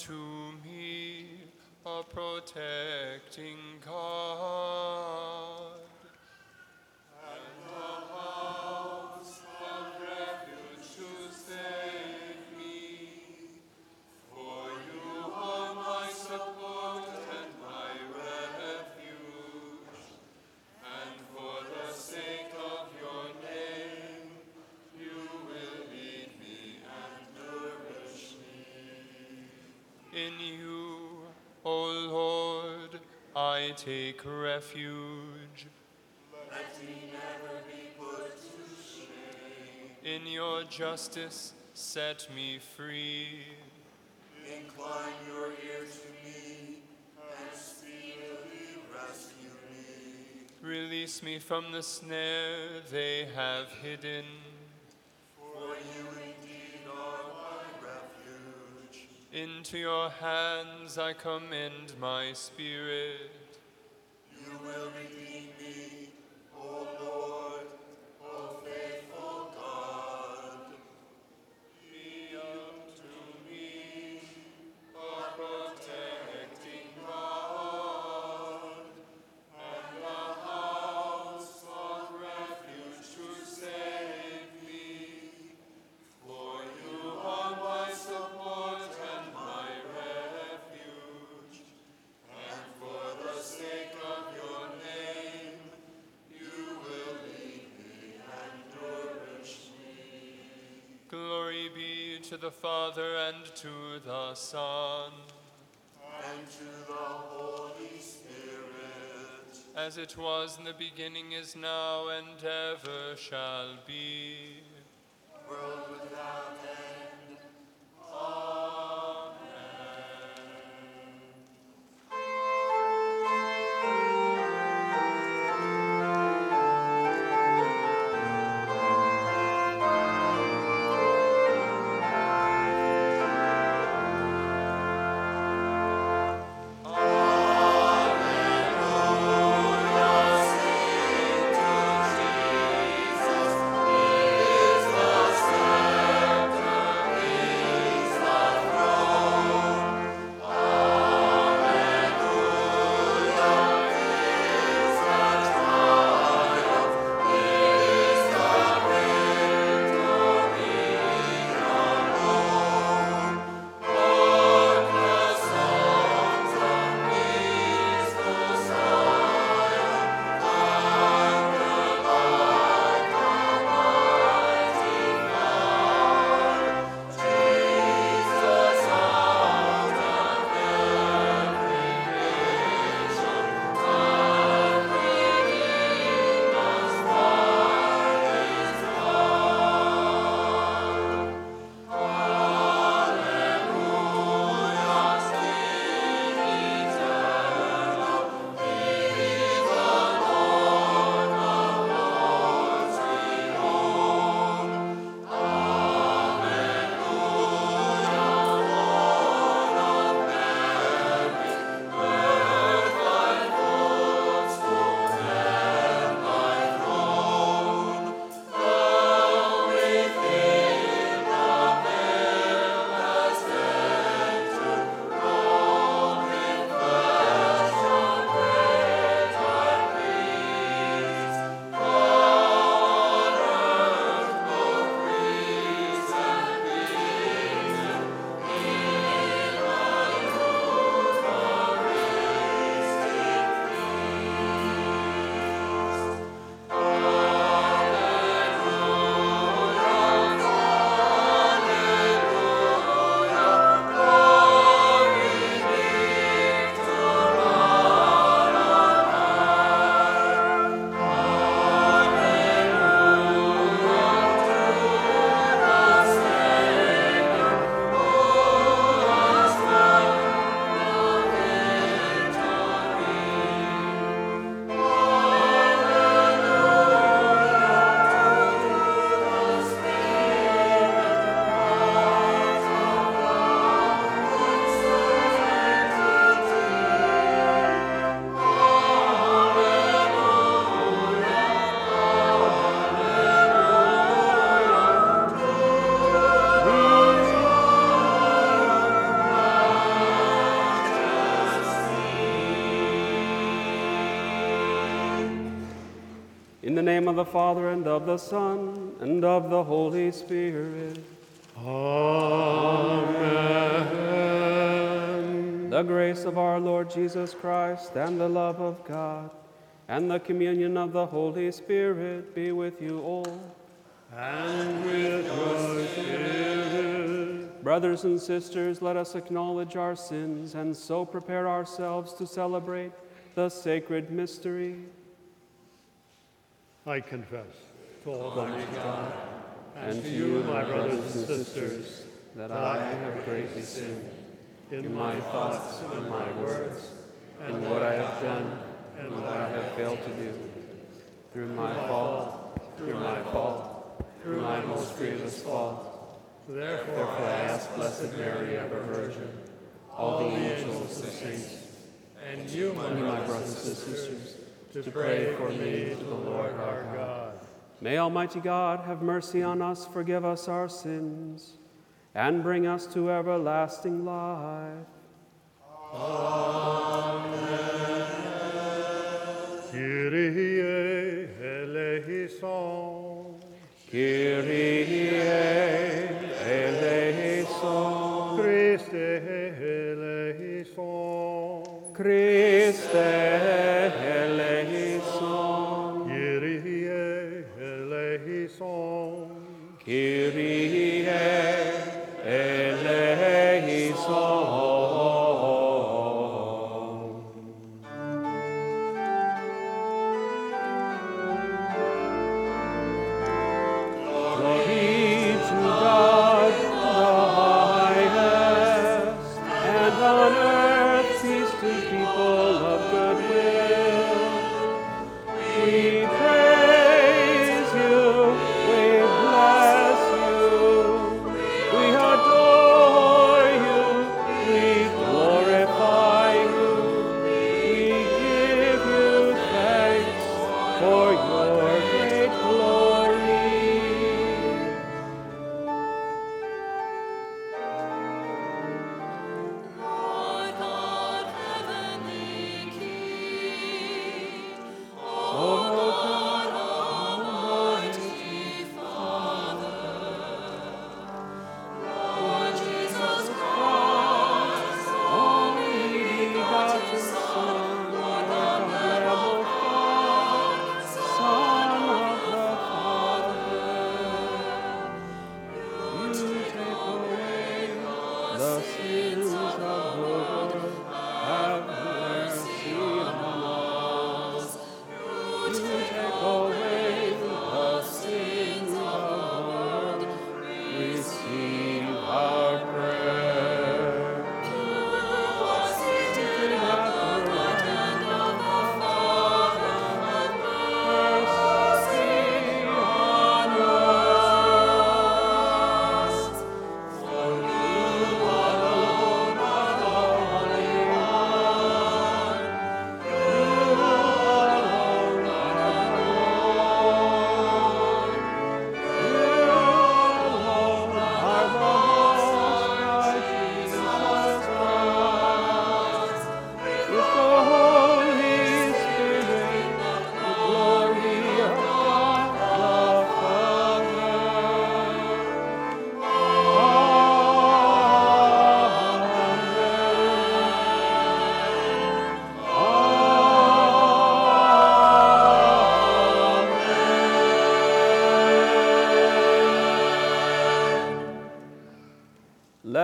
Unto me a protecting God. Take refuge. Let me never be put to shame. In your justice, set me free. Incline your ear to me and speedily rescue me. Release me from the snare they have hidden. For you indeed are my refuge. Into your hands I commend my spirit. You will redeem the Son, And to the Holy Spirit. as it was in the beginning, is now, and ever shall be. Of the Father, and of the Son, and of the Holy Spirit. Amen. The grace of our Lord Jesus Christ, and the love of God, and the communion of the Holy Spirit be with you all. And with your spirit. Brothers and sisters, let us acknowledge our sins and so prepare ourselves to celebrate the sacred mystery. I confess to Almighty God and to you, my brothers and sisters, that I have greatly sinned in my thoughts and my words, and what I have done and what I have failed to do. Through my fault, through my fault, through my most grievous fault. Therefore, I ask Blessed Mary, ever Virgin, all the angels, the saints, and you, my and you, my brothers brothers and sisters, to pray for me to the Lord our God. May Almighty God have mercy on us, forgive us our sins, and bring us to everlasting life. Amen. Kyrie eleison. Kyrie eleison, Christe eleison. Christe eleison, Kyrie eleison. Kyrie eleison.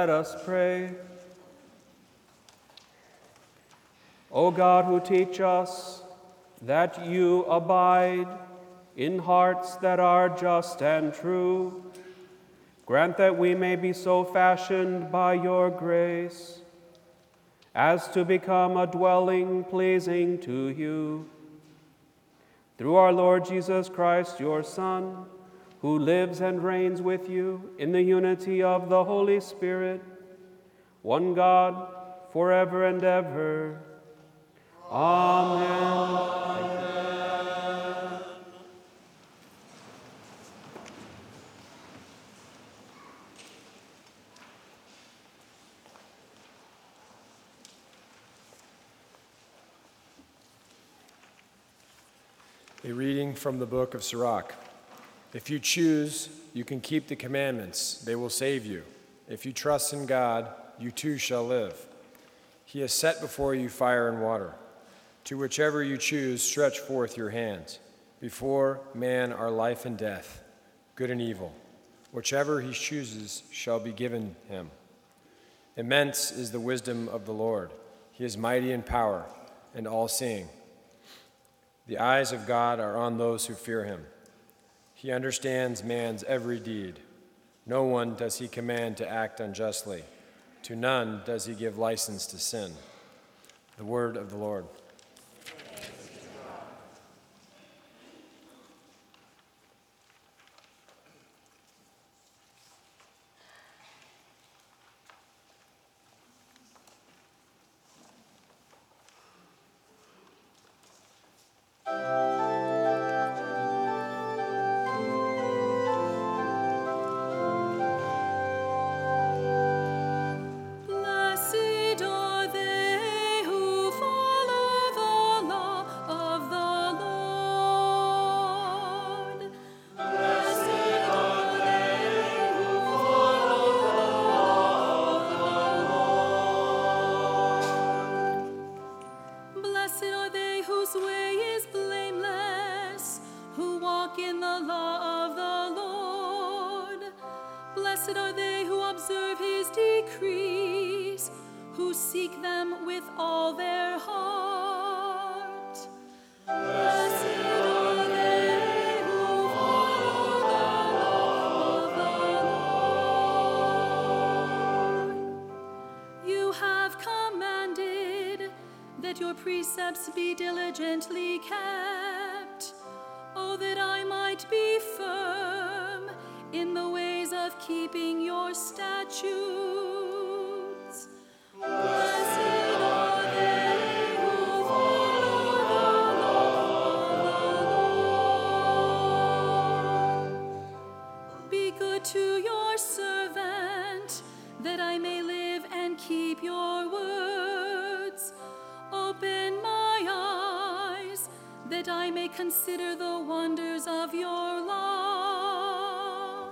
Let us pray. O God, who teach us that you abide in hearts that are just and true, grant that we may be so fashioned by your grace as to become a dwelling pleasing to you. Through our Lord Jesus Christ, your Son, who lives and reigns with you in the unity of the Holy Spirit, one God, forever and ever. Amen. A reading from the book of Sirach. If you choose, you can keep the commandments, they will save you. If you trust in God, you too shall live. He has set before you fire and water. To whichever you choose, stretch forth your hands. Before man are life and death, good and evil. Whichever he chooses shall be given him. Immense is the wisdom of the Lord. He is mighty in power and all seeing. The eyes of God are on those who fear him. He understands man's every deed. No one does he command to act unjustly. To none does he give license to sin. The word of the Lord. That your precepts be diligently kept. Oh, that I might be firm in the ways of keeping your statutes. Blessed consider the wonders of your law.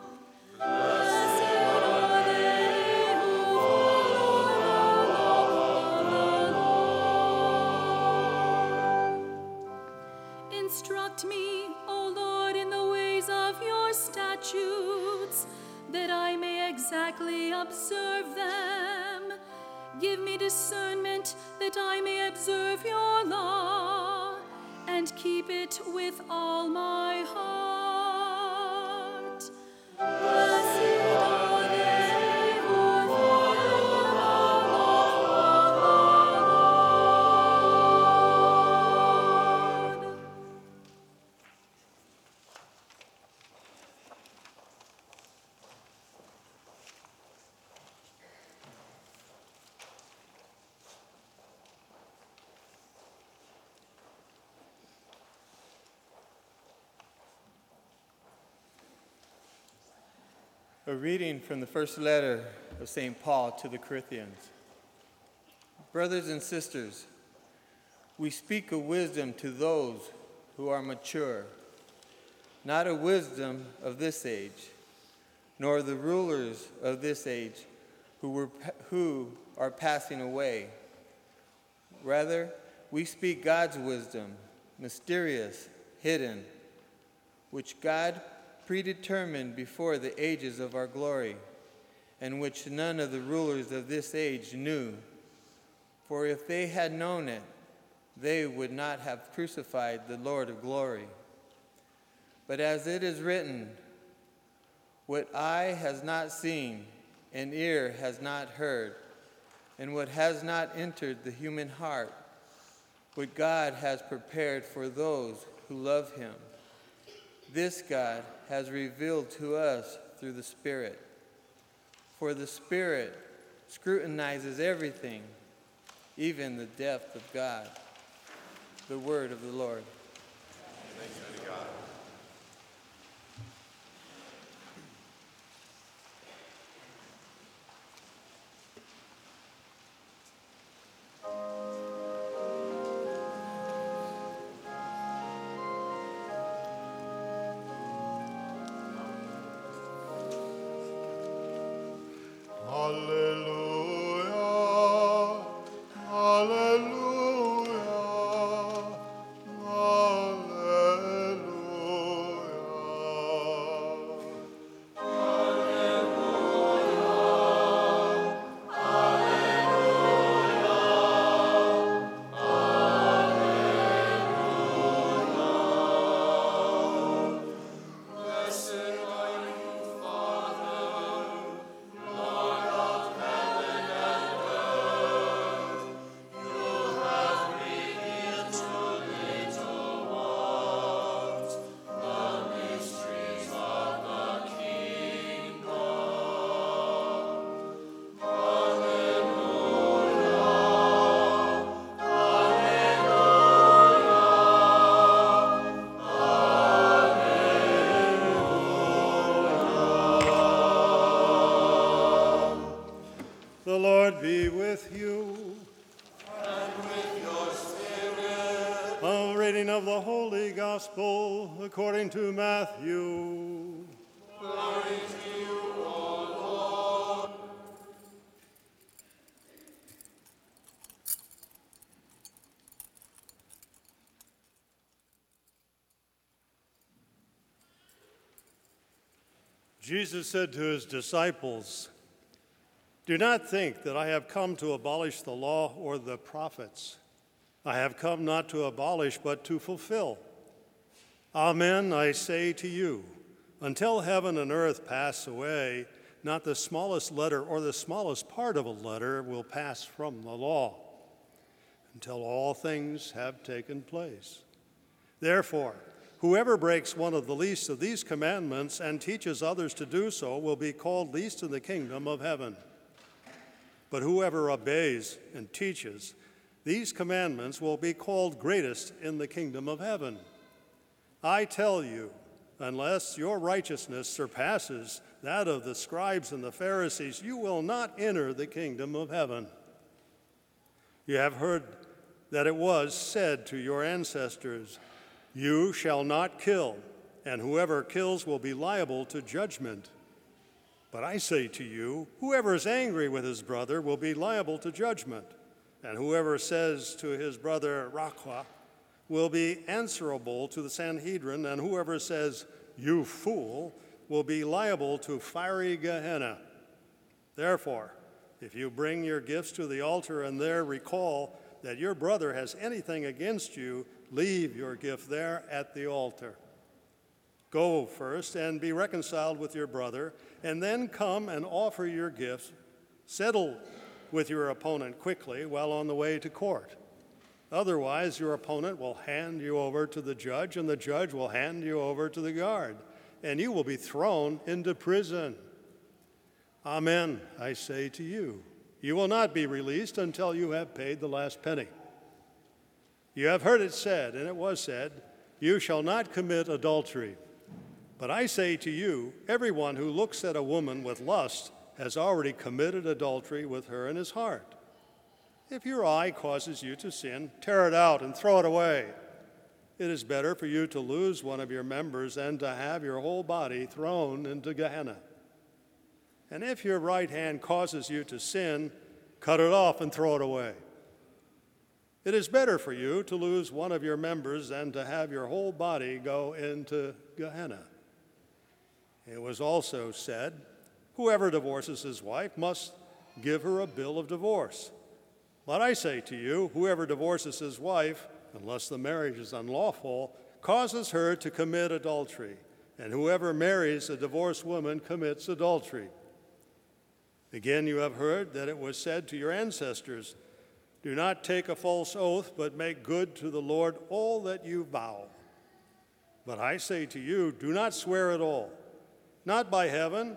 Instruct me, O Lord, in the ways of your statutes, that I may exactly observe them. Give me discernment, that I may observe your law and keep it with all my heart. Reading from the first letter of St. Paul to the Corinthians. Brothers and sisters, we speak of wisdom to those who are mature, not a wisdom of this age, nor the rulers of this age who, were, who are passing away. Rather, we speak God's wisdom, mysterious, hidden, which God predetermined before the ages of our glory, and which none of the rulers of this age knew. For if they had known it, they would not have crucified the Lord of glory. But as it is written, what eye has not seen, and ear has not heard, and what has not entered the human heart, what God has prepared for those who love him. This God has revealed to us through the Spirit. For the Spirit scrutinizes everything, even the depth of God. The word of the Lord. The Gospel according to Matthew. Glory to you, O Lord. Jesus said to his disciples, Do not think that I have come to abolish the law or the prophets. I have come not to abolish, but to fulfill. Amen, I say to you, until heaven and earth pass away, not the smallest letter or the smallest part of a letter will pass from the law until all things have taken place. Therefore, whoever breaks one of the least of these commandments and teaches others to do so will be called least in the kingdom of heaven. But whoever obeys and teaches these commandments will be called greatest in the kingdom of heaven. I tell you, unless your righteousness surpasses that of the scribes and the Pharisees, you will not enter the kingdom of heaven. You have heard that it was said to your ancestors, You shall not kill, and whoever kills will be liable to judgment. But I say to you, whoever is angry with his brother will be liable to judgment, and whoever says to his brother, Raqa, will be answerable to the Sanhedrin, and whoever says, You fool, will be liable to fiery Gehenna. Therefore, if you bring your gifts to the altar and there recall that your brother has anything against you, leave your gift there at the altar. Go first and be reconciled with your brother, and then come and offer your gifts. Settle with your opponent quickly while on the way to court. Otherwise, your opponent will hand you over to the judge, and the judge will hand you over to the guard, and you will be thrown into prison. Amen, I say to you. You will not be released until you have paid the last penny. You have heard it said, and it was said, You shall not commit adultery. But I say to you, everyone who looks at a woman with lust has already committed adultery with her in his heart. If your eye causes you to sin, tear it out and throw it away. It is better for you to lose one of your members than to have your whole body thrown into Gehenna. And if your right hand causes you to sin, cut it off and throw it away. It is better for you to lose one of your members than to have your whole body go into Gehenna. It was also said, Whoever divorces his wife must give her a bill of divorce. But I say to you, whoever divorces his wife, unless the marriage is unlawful, causes her to commit adultery. And whoever marries a divorced woman commits adultery. Again, you have heard that it was said to your ancestors, Do not take a false oath, but make good to the Lord all that you vow. But I say to you, do not swear at all, not by heaven,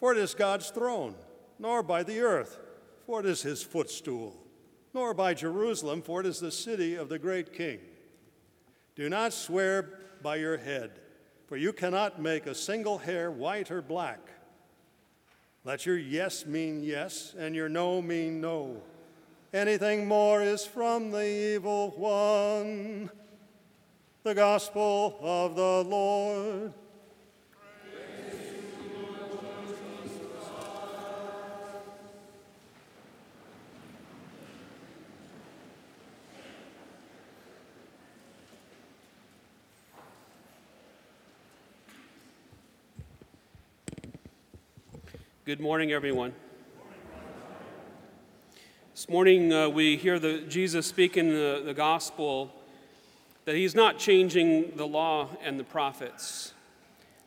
for it is God's throne, nor by the earth, for it is his footstool, nor by Jerusalem, for it is the city of the great king. Do not swear by your head, for you cannot make a single hair white or black. Let your yes mean yes, and your no mean no. Anything more is from the evil one. The gospel of the Lord. Good morning, everyone. This morning, uh, we hear the, Jesus speak in the, the gospel that he's not changing the law and the prophets.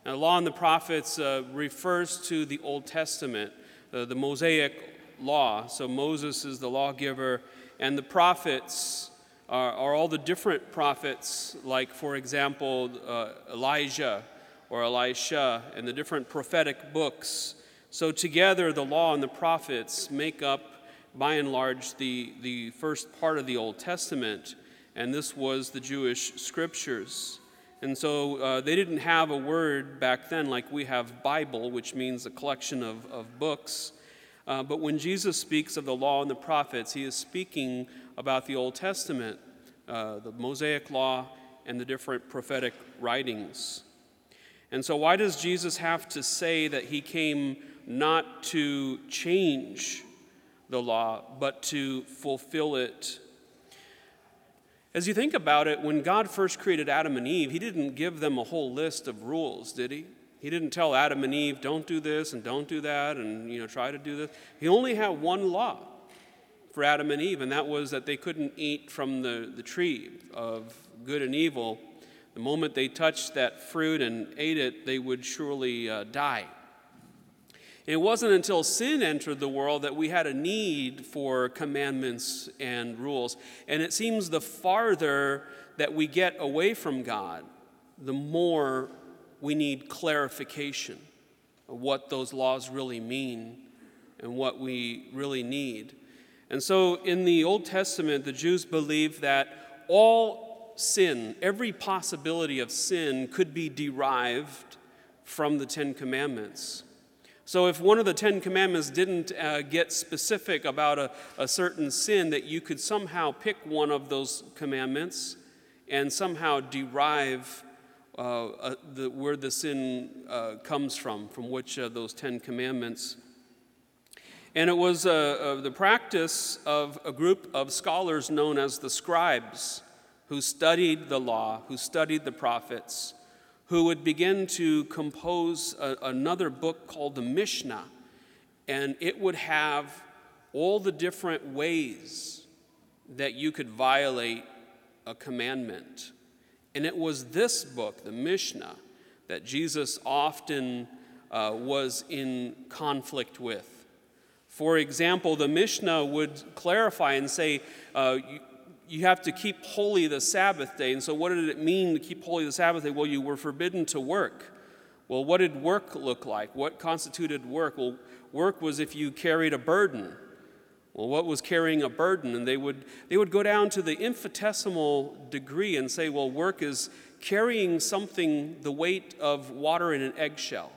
Now, the law and the prophets uh, refers to the Old Testament, uh, the Mosaic law. So Moses is the lawgiver, and the prophets are, are all the different prophets, like, for example, uh, Elijah or Elisha, and the different prophetic books so, together, the law and the prophets make up, by and large, the, the first part of the Old Testament, and this was the Jewish scriptures. And so uh, they didn't have a word back then like we have Bible, which means a collection of, of books. Uh, but when Jesus speaks of the law and the prophets, he is speaking about the Old Testament, uh, the Mosaic law, and the different prophetic writings. And so, why does Jesus have to say that he came not to change the law, but to fulfill it? As you think about it, when God first created Adam and Eve, he didn't give them a whole list of rules, did he? He didn't tell Adam and Eve, don't do this and don't do that and you know try to do this. He only had one law for Adam and Eve, and that was that they couldn't eat from the, the tree of good and evil. The moment they touched that fruit and ate it, they would surely uh, die. It wasn't until sin entered the world that we had a need for commandments and rules. And it seems the farther that we get away from God, the more we need clarification of what those laws really mean and what we really need. And so in the Old Testament, the Jews believed that all sin, every possibility of sin, could be derived from the Ten Commandments. So, if one of the Ten Commandments didn't uh, get specific about a, a certain sin, that you could somehow pick one of those commandments and somehow derive uh, the, where the sin uh, comes from, from which of those Ten Commandments. And it was uh, uh, the practice of a group of scholars known as the scribes who studied the law, who studied the prophets, who would begin to compose a, another book called the Mishnah. And it would have all the different ways that you could violate a commandment. And it was this book, the Mishnah, that Jesus often uh, was in conflict with. For example, the Mishnah would clarify and say, uh, you, have to keep holy the Sabbath day. And so, what did it mean to keep holy the Sabbath day? Well, you were forbidden to work. Well, what did work look like? What constituted work? Well, work was if you carried a burden. Well, what was carrying a burden? And they would, they would go down to the infinitesimal degree and say, well, work is carrying something the weight of water in an eggshell.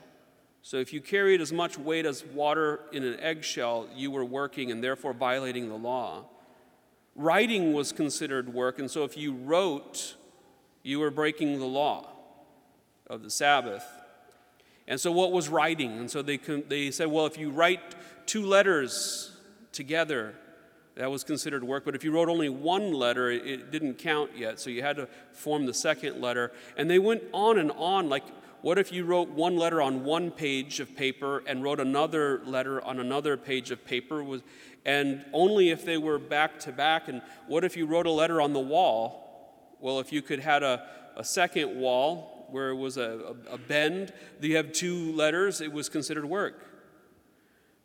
So if you carried as much weight as water in an eggshell, you were working and therefore violating the law. Writing was considered work, and so if you wrote, you were breaking the law of the Sabbath. And so, what was writing? And so they, they said, well, if you write two letters together, that was considered work. But if you wrote only one letter, it, it didn't count yet. So you had to form the second letter. And they went on and on. Like, what if you wrote one letter on one page of paper and wrote another letter on another page of paper? And only if they were back to back. And what if you wrote a letter on the wall? Well, if you could had a, a second wall where it was a, a, a bend, you have two letters, it was considered work.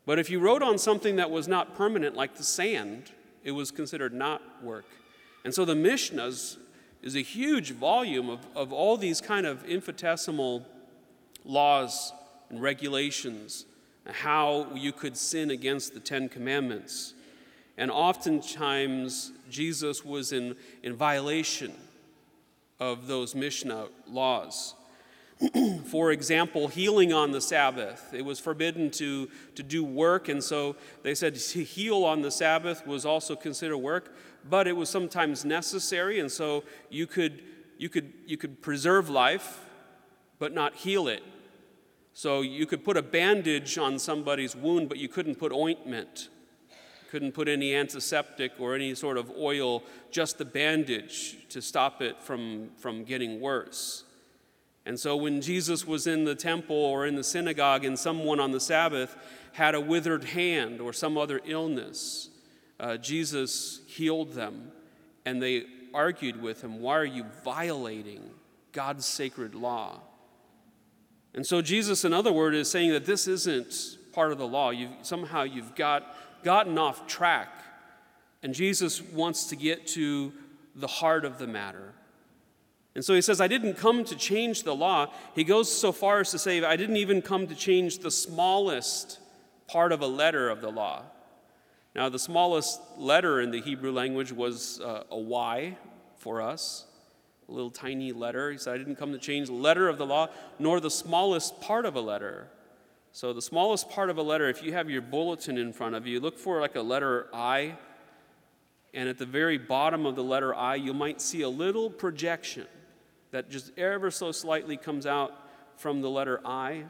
But if you wrote on something that was not permanent, like the sand, it was considered not work. And so the Mishnahs is a huge volume of, of all these kind of infinitesimal laws and regulations, how you could sin against the Ten Commandments. And oftentimes, Jesus was in, in violation of those Mishnah laws. For example, healing on the Sabbath. It was forbidden to, to do work, and so they said to heal on the Sabbath was also considered work, but it was sometimes necessary, and so you could, you could, you could preserve life, but not heal it. So you could put a bandage on somebody's wound, but you couldn't put ointment. Couldn't put any antiseptic or any sort of oil, just the bandage to stop it from, from getting worse. And so when Jesus was in the temple or in the synagogue and someone on the Sabbath had a withered hand or some other illness, uh, Jesus healed them and they argued with him, Why are you violating God's sacred law? And so Jesus, in other words, is saying that this isn't part of the law. You've, somehow you've got, gotten off track. And Jesus wants to get to the heart of the matter. And so he says, I didn't come to change the law. He goes so far as to say, I didn't even come to change the smallest part of a letter of the law. Now, the smallest letter in the Hebrew language was uh, a Y for us, a little tiny letter. He said, I didn't come to change the letter of the law, nor the smallest part of a letter. So, the smallest part of a letter, if you have your bulletin in front of you, look for like a letter I. And at the very bottom of the letter I, you might see a little projection that just ever so slightly comes out from the letter I.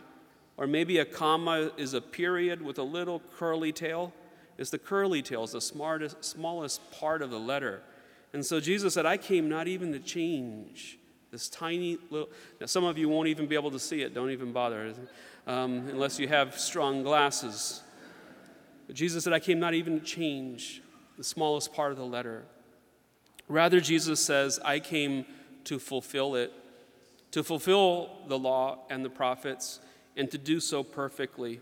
Or maybe a comma is a period with a little curly tail. Is the curly tail, is the smartest, smallest part of the letter. And so Jesus said, I came not even to change this tiny little. Now, some of you won't even be able to see it. Don't even bother um, unless you have strong glasses. But Jesus said, I came not even to change the smallest part of the letter. Rather, Jesus says, I came to fulfill it, to fulfill the law and the prophets, and to do so perfectly.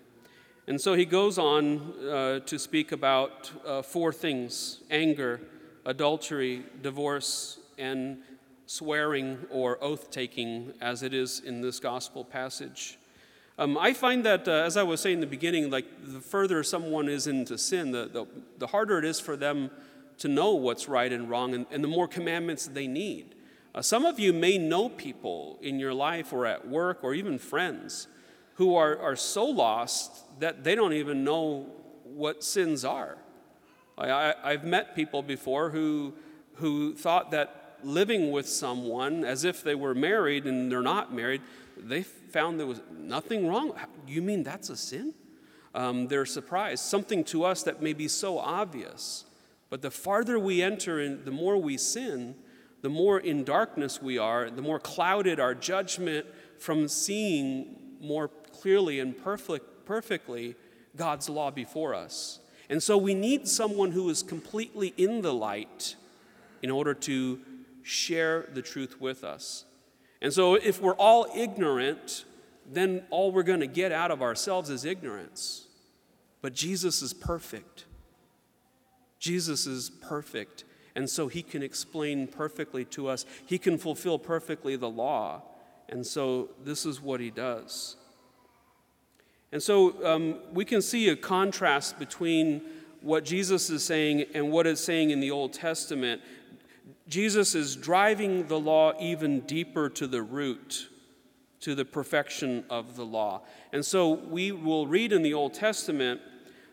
And so he goes on uh, to speak about uh, four things anger, adultery, divorce, and swearing or oath taking, as it is in this gospel passage. Um, I find that, uh, as I was saying in the beginning, like the further someone is into sin, the, the, the harder it is for them to know what's right and wrong, and, and the more commandments they need. Uh, some of you may know people in your life or at work or even friends who are, are so lost that they don't even know what sins are. I, I've met people before who, who thought that living with someone as if they were married and they're not married, they found there was nothing wrong. You mean that's a sin? Um, they're surprised. Something to us that may be so obvious. But the farther we enter and the more we sin, the more in darkness we are, the more clouded our judgment from seeing more clearly and perfect, perfectly God's law before us. And so we need someone who is completely in the light in order to share the truth with us. And so, if we're all ignorant, then all we're going to get out of ourselves is ignorance. But Jesus is perfect. Jesus is perfect. And so, he can explain perfectly to us, he can fulfill perfectly the law. And so, this is what he does. And so, um, we can see a contrast between what Jesus is saying and what it's saying in the Old Testament. Jesus is driving the law even deeper to the root, to the perfection of the law. And so we will read in the Old Testament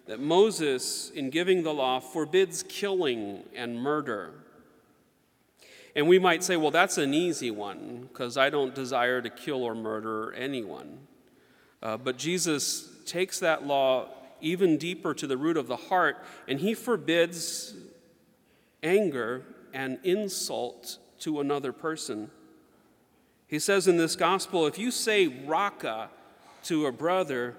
that Moses, in giving the law, forbids killing and murder. And we might say, well, that's an easy one, because I don't desire to kill or murder anyone. Uh, but Jesus takes that law even deeper to the root of the heart, and he forbids anger and insult to another person. He says in this gospel if you say raka to a brother,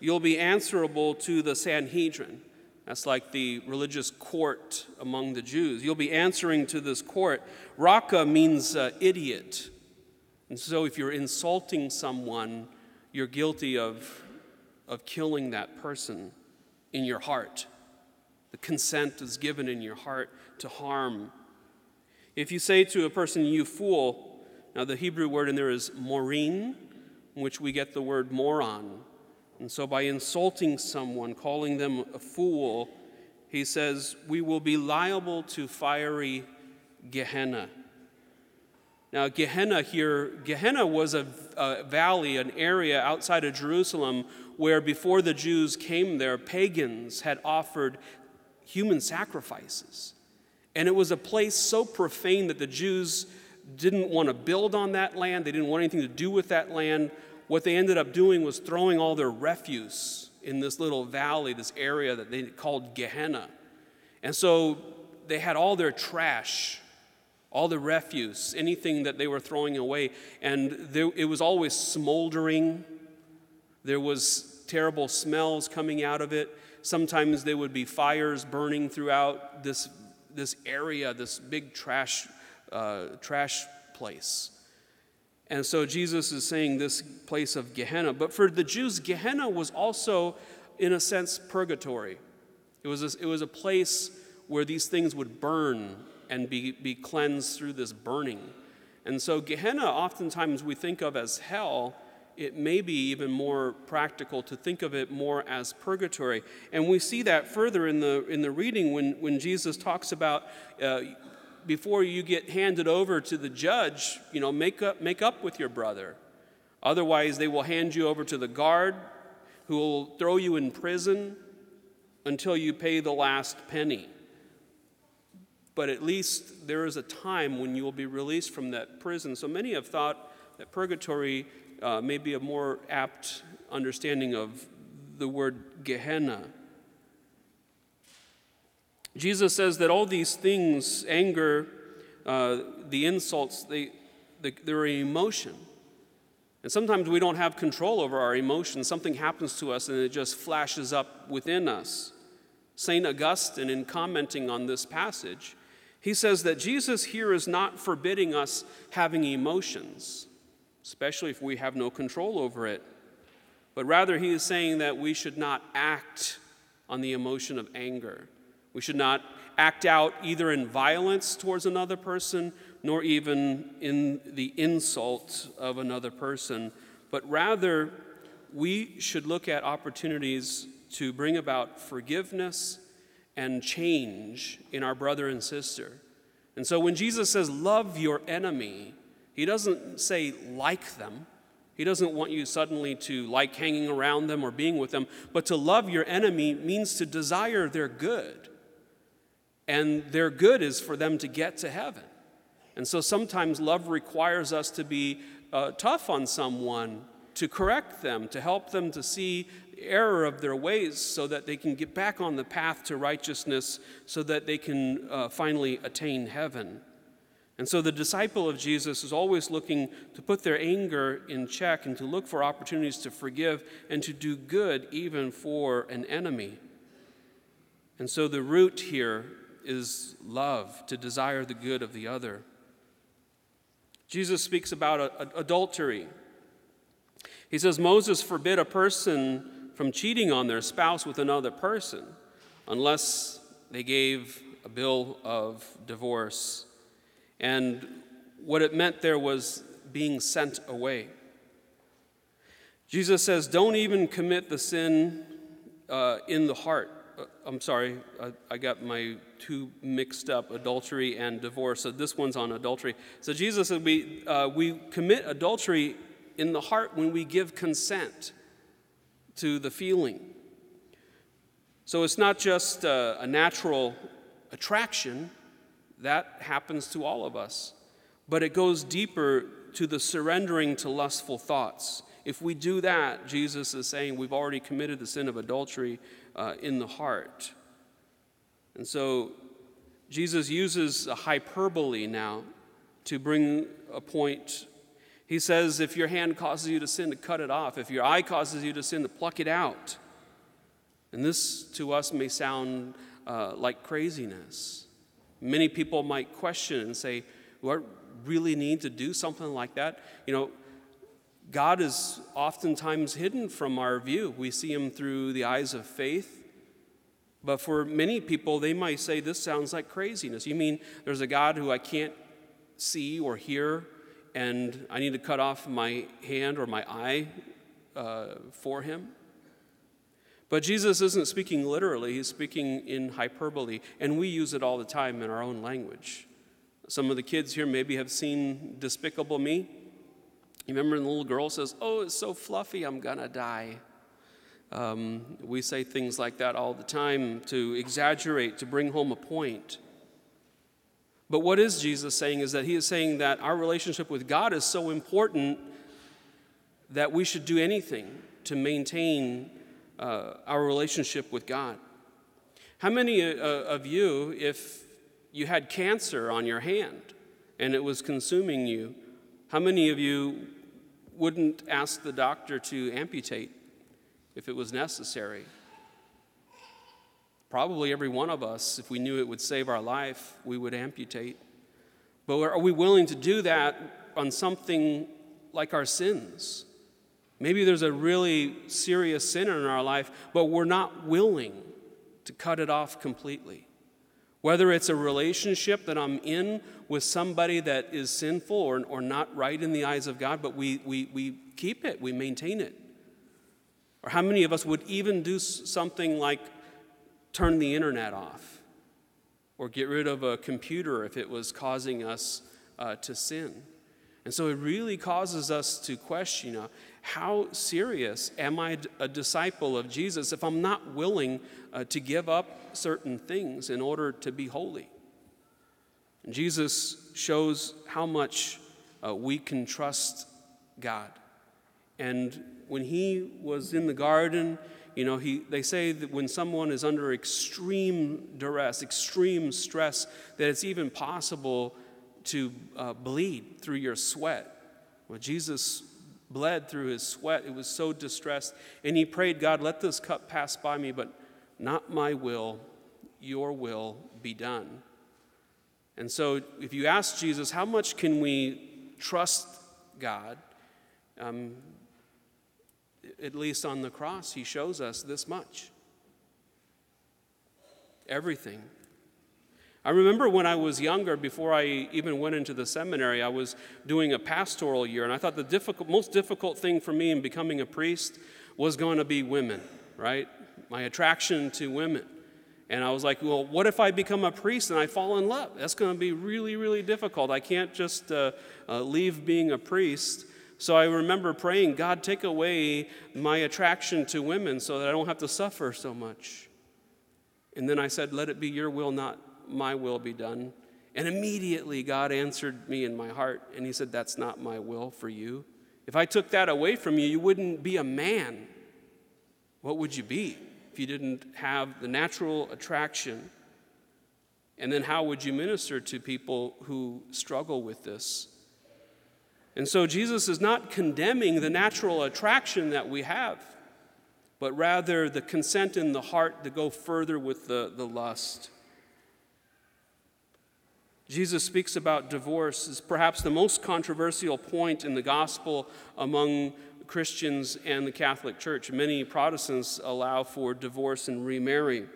you'll be answerable to the Sanhedrin. That's like the religious court among the Jews. You'll be answering to this court. Raka means uh, idiot. And so if you're insulting someone, you're guilty of, of killing that person in your heart. The consent is given in your heart to harm if you say to a person, you fool, now the Hebrew word in there is morin, in which we get the word moron. And so by insulting someone, calling them a fool, he says, we will be liable to fiery Gehenna. Now, Gehenna here, Gehenna was a, a, valley, an area outside of Jerusalem where before the Jews came there, pagans had offered human sacrifices. And it was a place so profane that the Jews didn't want to build on that land, they didn't want anything to do with that land. What they ended up doing was throwing all their refuse in this little valley, this area that they called Gehenna. And so they had all their trash, all the refuse, anything that they were throwing away, and there, it was always smoldering. There was terrible smells coming out of it. Sometimes there would be fires burning throughout this this area, this big trash, uh, trash place. And so Jesus is saying this place of Gehenna. But for the Jews, Gehenna was also, in a sense, purgatory. It was a, it was a place where these things would burn and be, be cleansed through this burning. And so Gehenna, oftentimes we think of as hell, it may be even more practical to think of it more as purgatory. And we see that further in the, in the reading when, when Jesus talks about uh, before you get handed over to the judge, you know, make up, make up with your brother. Otherwise, they will hand you over to the guard. who will throw you in prison until you pay the last penny. But at least there is a time when you will be released from that prison. So many have thought that purgatory uh, may be a more apt understanding of the word Gehenna. Jesus says that all these things, anger, uh, the insults, they, they, they're an emotion. And sometimes we don't have control over our emotions. Something happens to us and it just flashes up within us. St. Augustine, in commenting on this passage, he says that Jesus here is not forbidding us having emotions, especially if we have no control over it. But rather, he is saying that we should not act on the emotion of anger. We should not act out either in violence towards another person nor even in the insult of another person, but rather we should look at opportunities to bring about forgiveness and change in our brother and sister. And so when Jesus says, Love your enemy, he doesn't say, like them. He doesn't want you suddenly to like hanging around them or being with them, but to love your enemy means to desire their good. And their good is for them to get to heaven. And so sometimes love requires us to be uh, tough on someone, to correct them, to help them to see error of their ways so that they can get back on the path to righteousness, so that they can uh, finally attain heaven. And so the disciple of Jesus is always looking to put their anger in check and to look for opportunities to forgive and to do good even for an enemy. And so the root here is love, to desire the good of the other. Jesus speaks about adultery. He says Moses forbid a person from cheating on their spouse with another person unless they gave a bill of divorce. And what it meant there was being sent away. Jesus says, don't even commit the sin uh, in the heart. Uh, I'm sorry, I, I, got my two mixed up, adultery and divorce. So this one's on adultery. So Jesus said we, uh, we commit adultery in the heart when we give consent to the feeling. So it's not just a, a natural attraction, that happens to all of us, but it goes deeper to the surrendering to lustful thoughts. If we do that, Jesus is saying we've already committed the sin of adultery uh, in the heart. And so Jesus uses a hyperbole now to bring a point. He says, if your hand causes you to sin, to cut it off. If your eye causes you to sin, to pluck it out. And this to us may sound uh, like craziness. Many people might question and say, Do I really need to do something like that? You know, God is oftentimes hidden from our view. We see him through the eyes of faith. But for many people, they might say, This sounds like craziness. You mean there's a God who I can't see or hear, and I need to cut off my hand or my eye uh, for him? But Jesus isn't speaking literally, he's speaking in hyperbole, and we use it all the time in our own language. Some of the kids here maybe have seen Despicable Me. You remember when the little girl says, Oh, it's so fluffy, I'm gonna die. Um, we say things like that all the time to exaggerate, to bring home a point. But what is Jesus saying is that he is saying that our relationship with God is so important that we should do anything to maintain uh, our relationship with God. How many uh, of you, if you had cancer on your hand and it was consuming you, how many of you wouldn't ask the doctor to amputate if it was necessary? Probably every one of us, if we knew it would save our life, we would amputate. But are we willing to do that on something like our sins? Maybe there's a really serious sin in our life, but we're not willing to cut it off completely. Whether it's a relationship that I'm in with somebody that is sinful or, or not right in the eyes of God, but we, we, we keep it, we maintain it. Or how many of us would even do something like turn the internet off or get rid of a computer if it was causing us uh, to sin? And so it really causes us to question you know, how serious am I a disciple of Jesus if I'm not willing uh, to give up certain things in order to be holy? And Jesus shows how much uh, we can trust God. And when he was in the garden, you know, he, they say that when someone is under extreme duress, extreme stress, that it's even possible to uh, bleed through your sweat. Well, Jesus bled through his sweat. It was so distressed. And he prayed, God, let this cup pass by me, but not my will, your will be done. And so, if you ask Jesus, how much can we trust God? Um, at least on the cross, he shows us this much everything. I remember when I was younger, before I even went into the seminary, I was doing a pastoral year, and I thought the difficult, most difficult thing for me in becoming a priest was going to be women, right? My attraction to women. And I was like, well, what if I become a priest and I fall in love? That's going to be really, really difficult. I can't just uh, uh, leave being a priest. So I remember praying, God, take away my attraction to women so that I don't have to suffer so much. And then I said, let it be your will, not my will be done. And immediately God answered me in my heart, and He said, That's not my will for you. If I took that away from you, you wouldn't be a man. What would you be if you didn't have the natural attraction? And then how would you minister to people who struggle with this? And so Jesus is not condemning the natural attraction that we have, but rather the consent in the heart to go further with the, the lust. Jesus speaks about divorce as perhaps the most controversial point in the gospel among Christians and the Catholic Church. Many Protestants allow for divorce and remarry.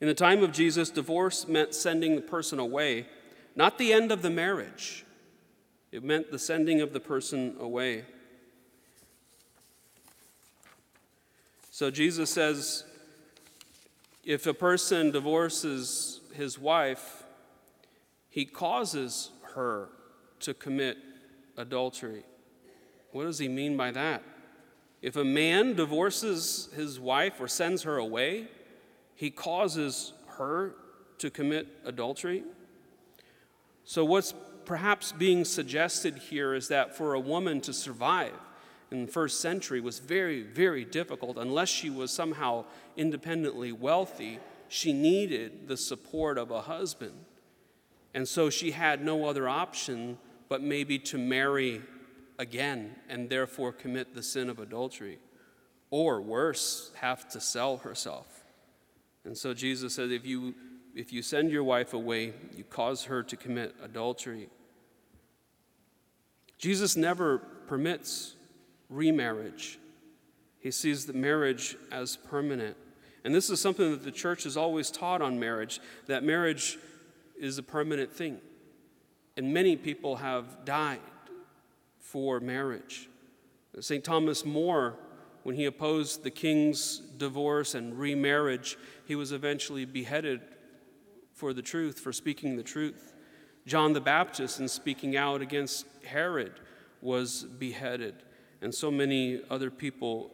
In the time of Jesus, divorce meant sending the person away, not the end of the marriage. It meant the sending of the person away. So Jesus says if a person divorces his wife, he causes her to commit adultery. What does he mean by that? If a man divorces his wife or sends her away, he causes her to commit adultery. So, what's perhaps being suggested here is that for a woman to survive in the first century was very, very difficult. Unless she was somehow independently wealthy, she needed the support of a husband. And so she had no other option but maybe to marry again and therefore commit the sin of adultery. Or worse, have to sell herself. And so Jesus said, if you, if you send your wife away, you cause her to commit adultery. Jesus never permits remarriage. He sees the marriage as permanent. And this is something that the church has always taught on marriage that marriage is a permanent thing. And many people have died for marriage. St. Thomas More, when he opposed the king's divorce and remarriage, he was eventually beheaded for the truth, for speaking the truth. John the Baptist, in speaking out against Herod, was beheaded. And so many other people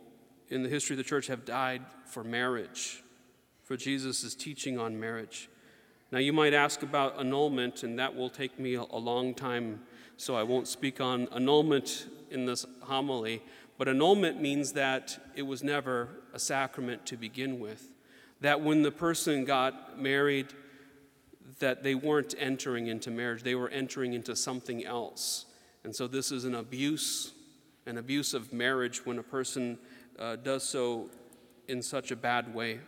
in the history of the church have died for marriage, for Jesus' teaching on marriage. Now, you might ask about annulment, and that will take me a long time, so I won't speak on annulment in this homily. But annulment means that it was never a sacrament to begin with. That when the person got married, that they weren't entering into marriage, they were entering into something else. And so this is an abuse, an abuse of marriage when a person uh, does so in such a bad way.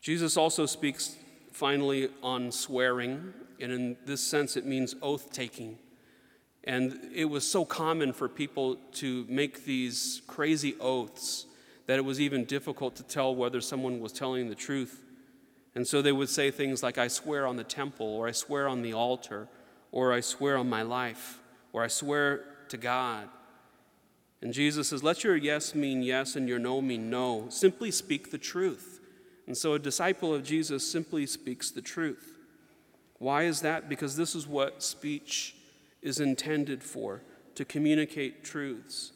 Jesus also speaks finally on swearing, and in this sense, it means oath taking. And it was so common for people to make these crazy oaths that it was even difficult to tell whether someone was telling the truth. And so they would say things like, I swear on the temple, or I swear on the altar, or I swear on my life, or I swear to God. And Jesus says, Let your yes mean yes and your no mean no. Simply speak the truth. And so a disciple of Jesus simply speaks the truth. Why is that? Because this is what speech is intended for to communicate truths.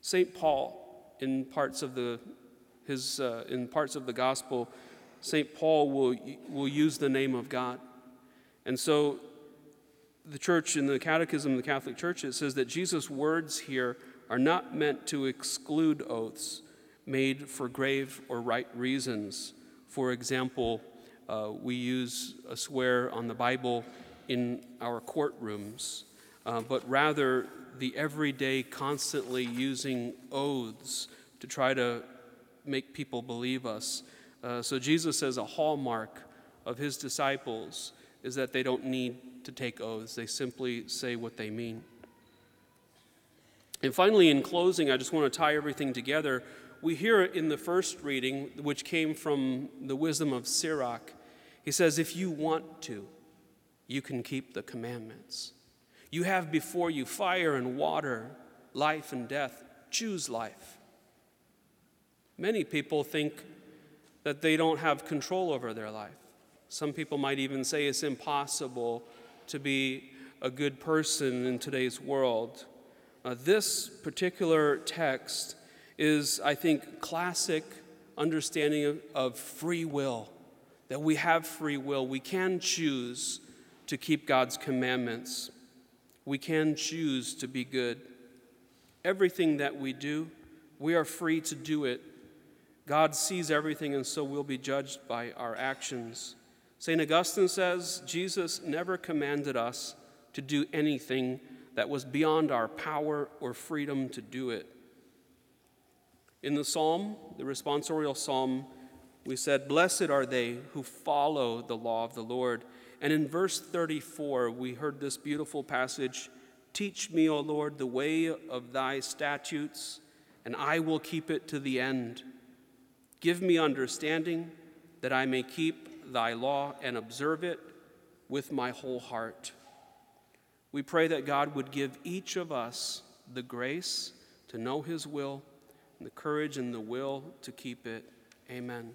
St. Paul, in parts of the, his, uh, in parts of the gospel, St. Paul will, will use the name of God. And so the church in the Catechism of the Catholic Church, it says that Jesus' words here are not meant to exclude oaths made for grave or right reasons. For example, uh, we use a swear on the Bible in our courtrooms, uh, but rather the everyday, constantly using oaths to try to make people believe us. Uh, so Jesus says a hallmark of his disciples is that they don't need to take oaths, they simply say what they mean. And finally, in closing, I just want to tie everything together. We hear in the first reading, which came from the wisdom of Sirach. He says, If you want to, you can keep the commandments. You have before you fire and water, life and death. Choose life. Many people think that they don't have control over their life. Some people might even say it's impossible to be a good person in today's world. Uh, this particular text is, I think, classic understanding of, of free will, that we have free will. We can choose to keep God's commandments, we can choose to be good. Everything that we do, we are free to do it. God sees everything, and so we'll be judged by our actions. St. Augustine says Jesus never commanded us to do anything that was beyond our power or freedom to do it. In the psalm, the responsorial psalm, we said, Blessed are they who follow the law of the Lord. And in verse 34, we heard this beautiful passage Teach me, O Lord, the way of thy statutes, and I will keep it to the end. Give me understanding that I may keep thy law and observe it with my whole heart. We pray that God would give each of us the grace to know his will, and the courage and the will to keep it. Amen.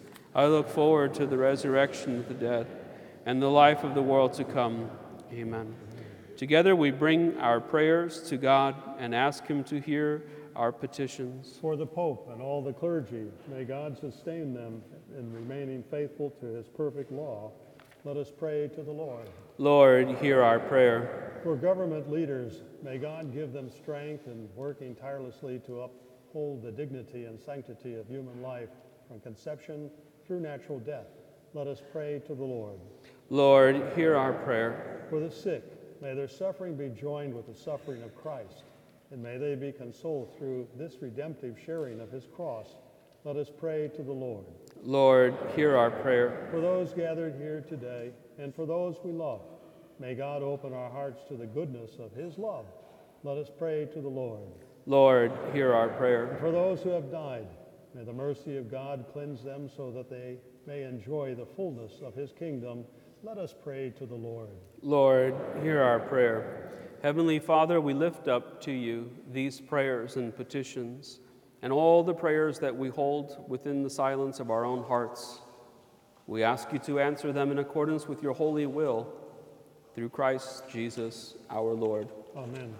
I look forward to the resurrection of the dead and the life of the world to come. Amen. Together we bring our prayers to God and ask Him to hear our petitions. For the Pope and all the clergy, may God sustain them in remaining faithful to His perfect law. Let us pray to the Lord. Lord, hear our prayer. For government leaders, may God give them strength in working tirelessly to uphold the dignity and sanctity of human life from conception through natural death. Let us pray to the Lord. Lord, hear our prayer. For the sick, may their suffering be joined with the suffering of Christ, and may they be consoled through this redemptive sharing of his cross. Let us pray to the Lord. Lord, hear our prayer. For those gathered here today, and for those we love, may God open our hearts to the goodness of his love. Let us pray to the Lord. Lord, hear our And prayer. for those who have died, may the mercy of God cleanse them so that they may enjoy the fullness of his kingdom. Let us pray to the Lord. Lord, hear our prayer. Heavenly Father, we lift up to you these prayers and petitions and all the prayers that we hold within the silence of our own hearts. We ask you to answer them in accordance with your holy will through Christ Jesus our Lord. Amen.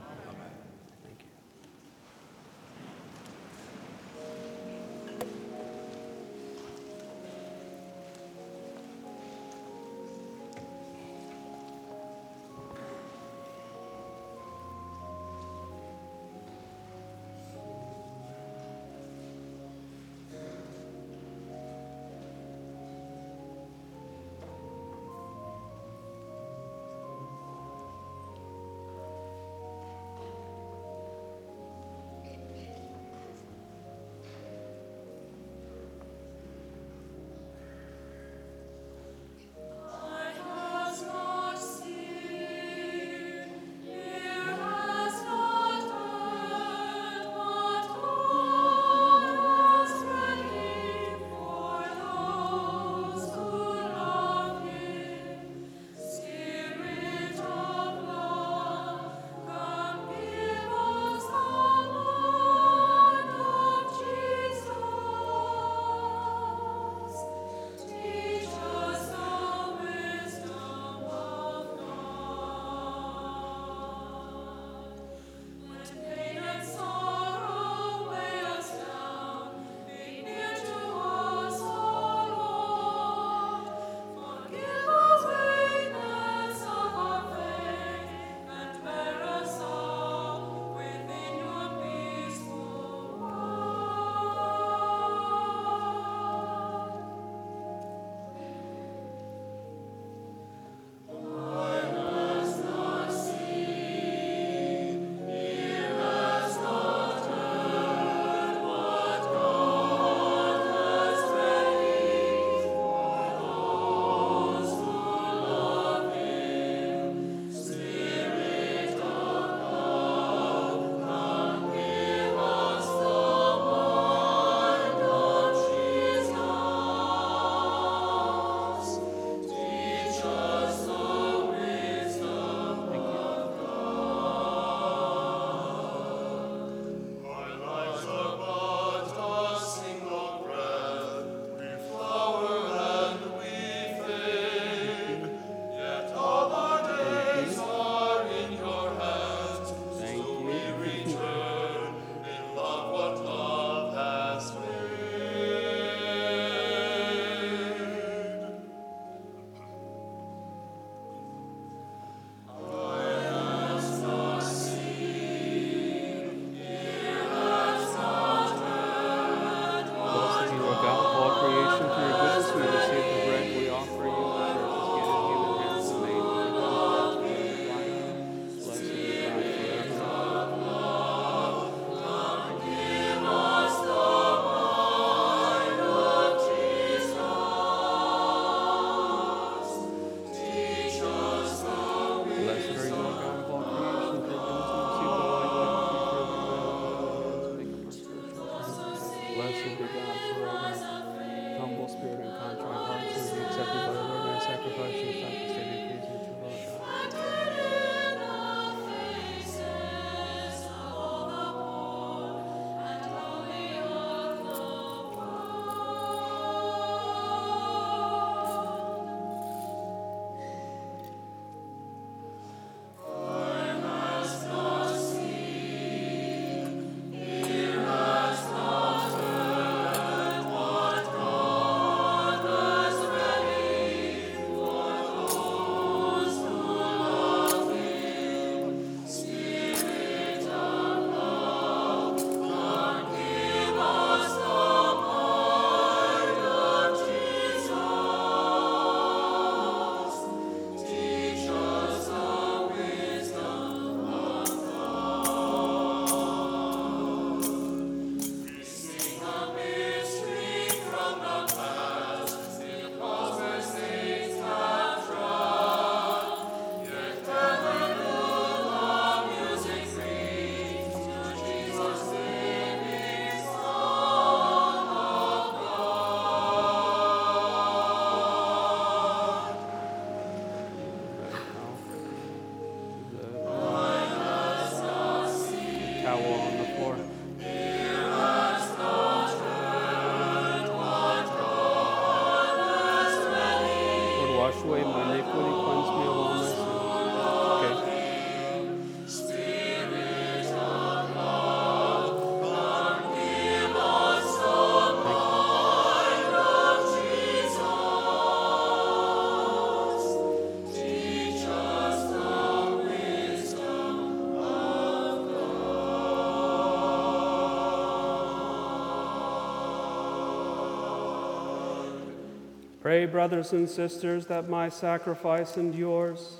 Pray, brothers and sisters, that my sacrifice and yours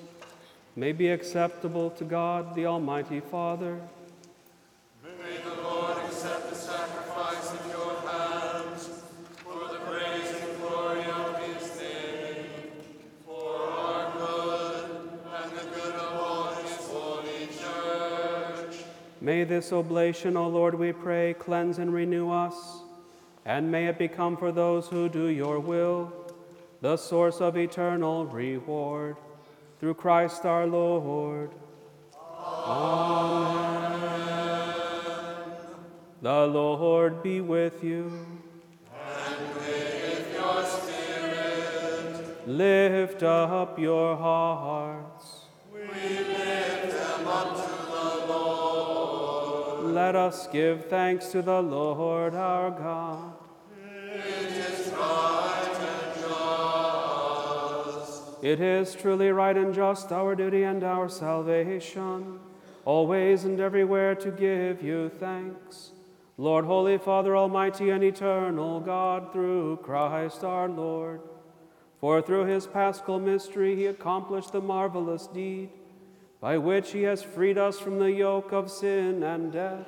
may be acceptable to God, the Almighty Father. May the Lord accept the sacrifice in your hands for the praise and glory of his name, for our good and the good of all his holy church. May this oblation, O Lord, we pray, cleanse and renew us, and may it become for those who do your will the source of eternal reward. Through Christ our Lord. Amen. The Lord be with you. And with your spirit. Lift up your hearts. We lift them up to the Lord. Let us give thanks to the Lord our God. It is truly right and just, our duty and our salvation, always and everywhere to give you thanks. Lord, Holy Father, Almighty and eternal God, through Christ our Lord. For through his paschal mystery he accomplished the marvelous deed by which he has freed us from the yoke of sin and death,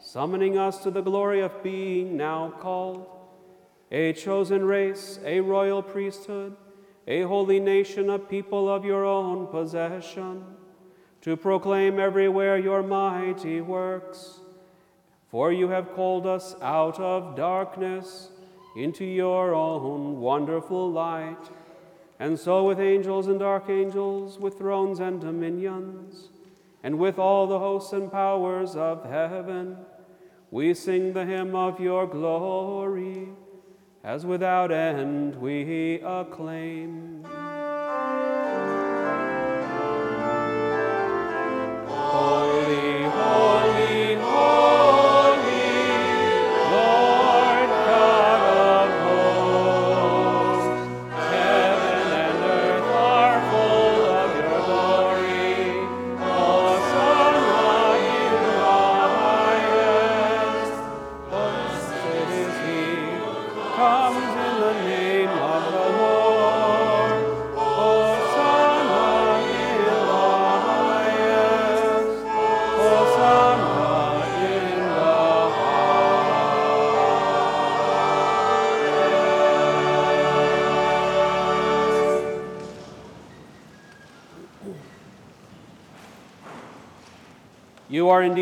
summoning us to the glory of being now called a chosen race, a royal priesthood, a holy nation, a people of your own possession, to proclaim everywhere your mighty works. For you have called us out of darkness into your own wonderful light. And so, with angels and archangels, with thrones and dominions, and with all the hosts and powers of heaven, we sing the hymn of your glory, as without end we acclaim.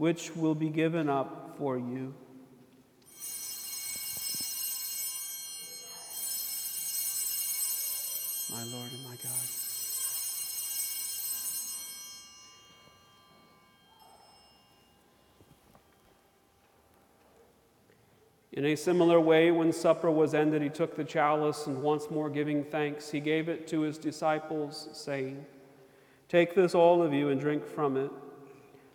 which will be given up for you. My Lord and my God. In a similar way, when supper was ended, he took the chalice and once more giving thanks, he gave it to his disciples, saying, Take this, all of you, and drink from it.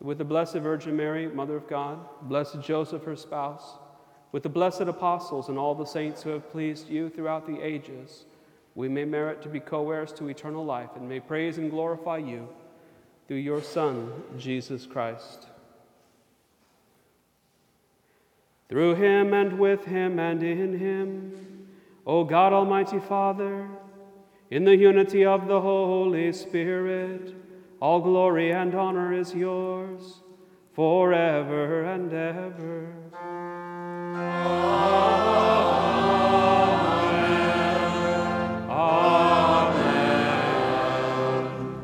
with the Blessed Virgin Mary, Mother of God, blessed Joseph, her spouse, with the blessed apostles and all the saints who have pleased you throughout the ages, we may merit to be co heirs to eternal life and may praise and glorify you through your Son, Jesus Christ. Through him and with him and in him, O God Almighty Father, in the unity of the Holy Spirit, all glory and honor is yours forever and ever. Amen. Amen.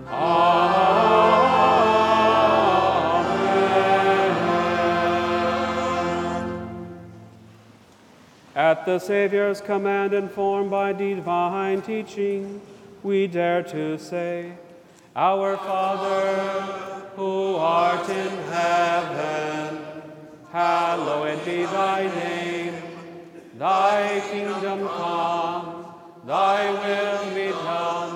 Amen. At the Savior's command, informed by divine teaching, we dare to say, our Father, who art in heaven, hallowed be thy name. Thy kingdom come, thy will be done,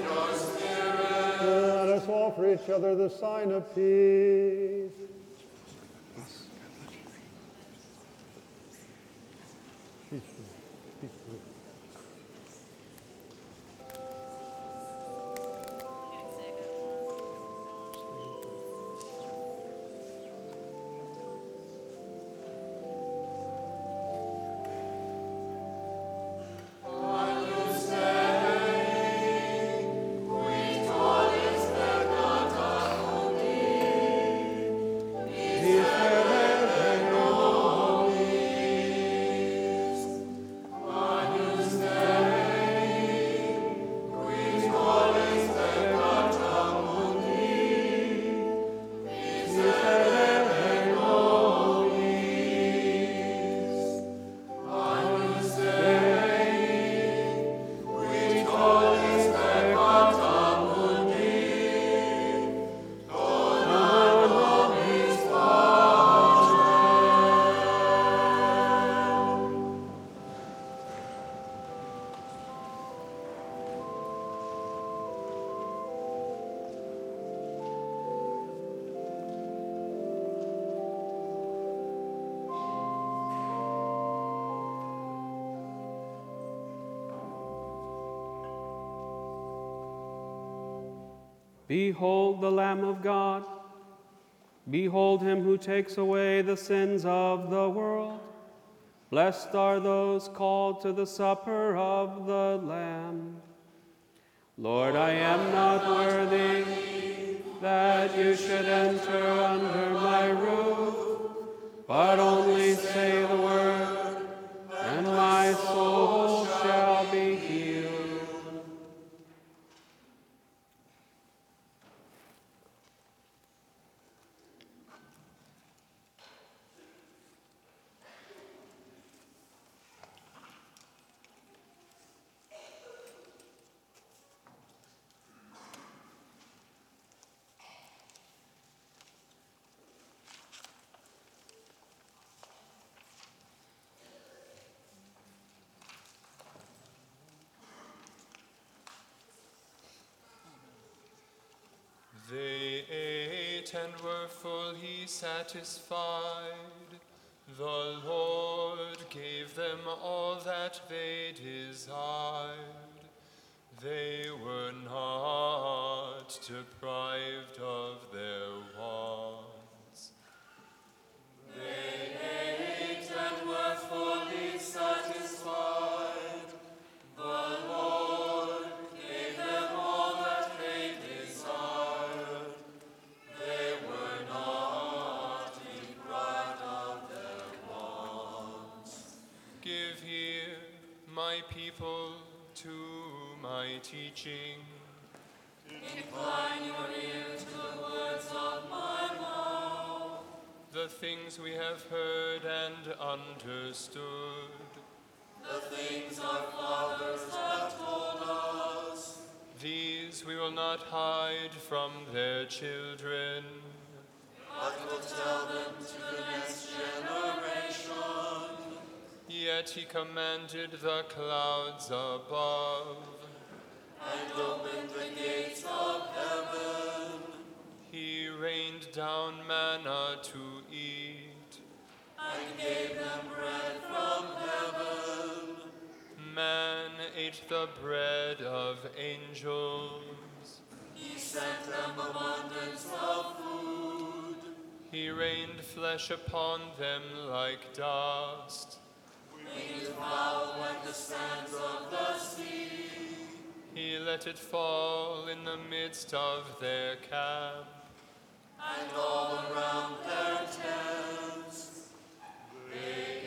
Let us offer each other the sign of peace. Behold the Lamb of God. Behold him who takes away the sins of the world. Blessed are those called to the supper of the Lamb. Lord, I am not worthy that you should enter under my roof, but only say the word, and my soul shall be healed. They ate and were fully satisfied. The Lord gave them all that they desired. They were not deprived of their teaching. Incline your ear to the words of my mouth. The things we have heard and understood. The things our fathers have told us. These we will not hide from their children. But will tell them to the next generation. Yet he commanded the clouds above. And opened the gates of heaven. He rained down manna to eat. And gave them bread from heaven. Man ate the bread of angels. He sent them abundance of food. He rained flesh upon them like dust. Winged fowl like the sands of the sea. He let it fall in the midst of their camp. And all around their tents they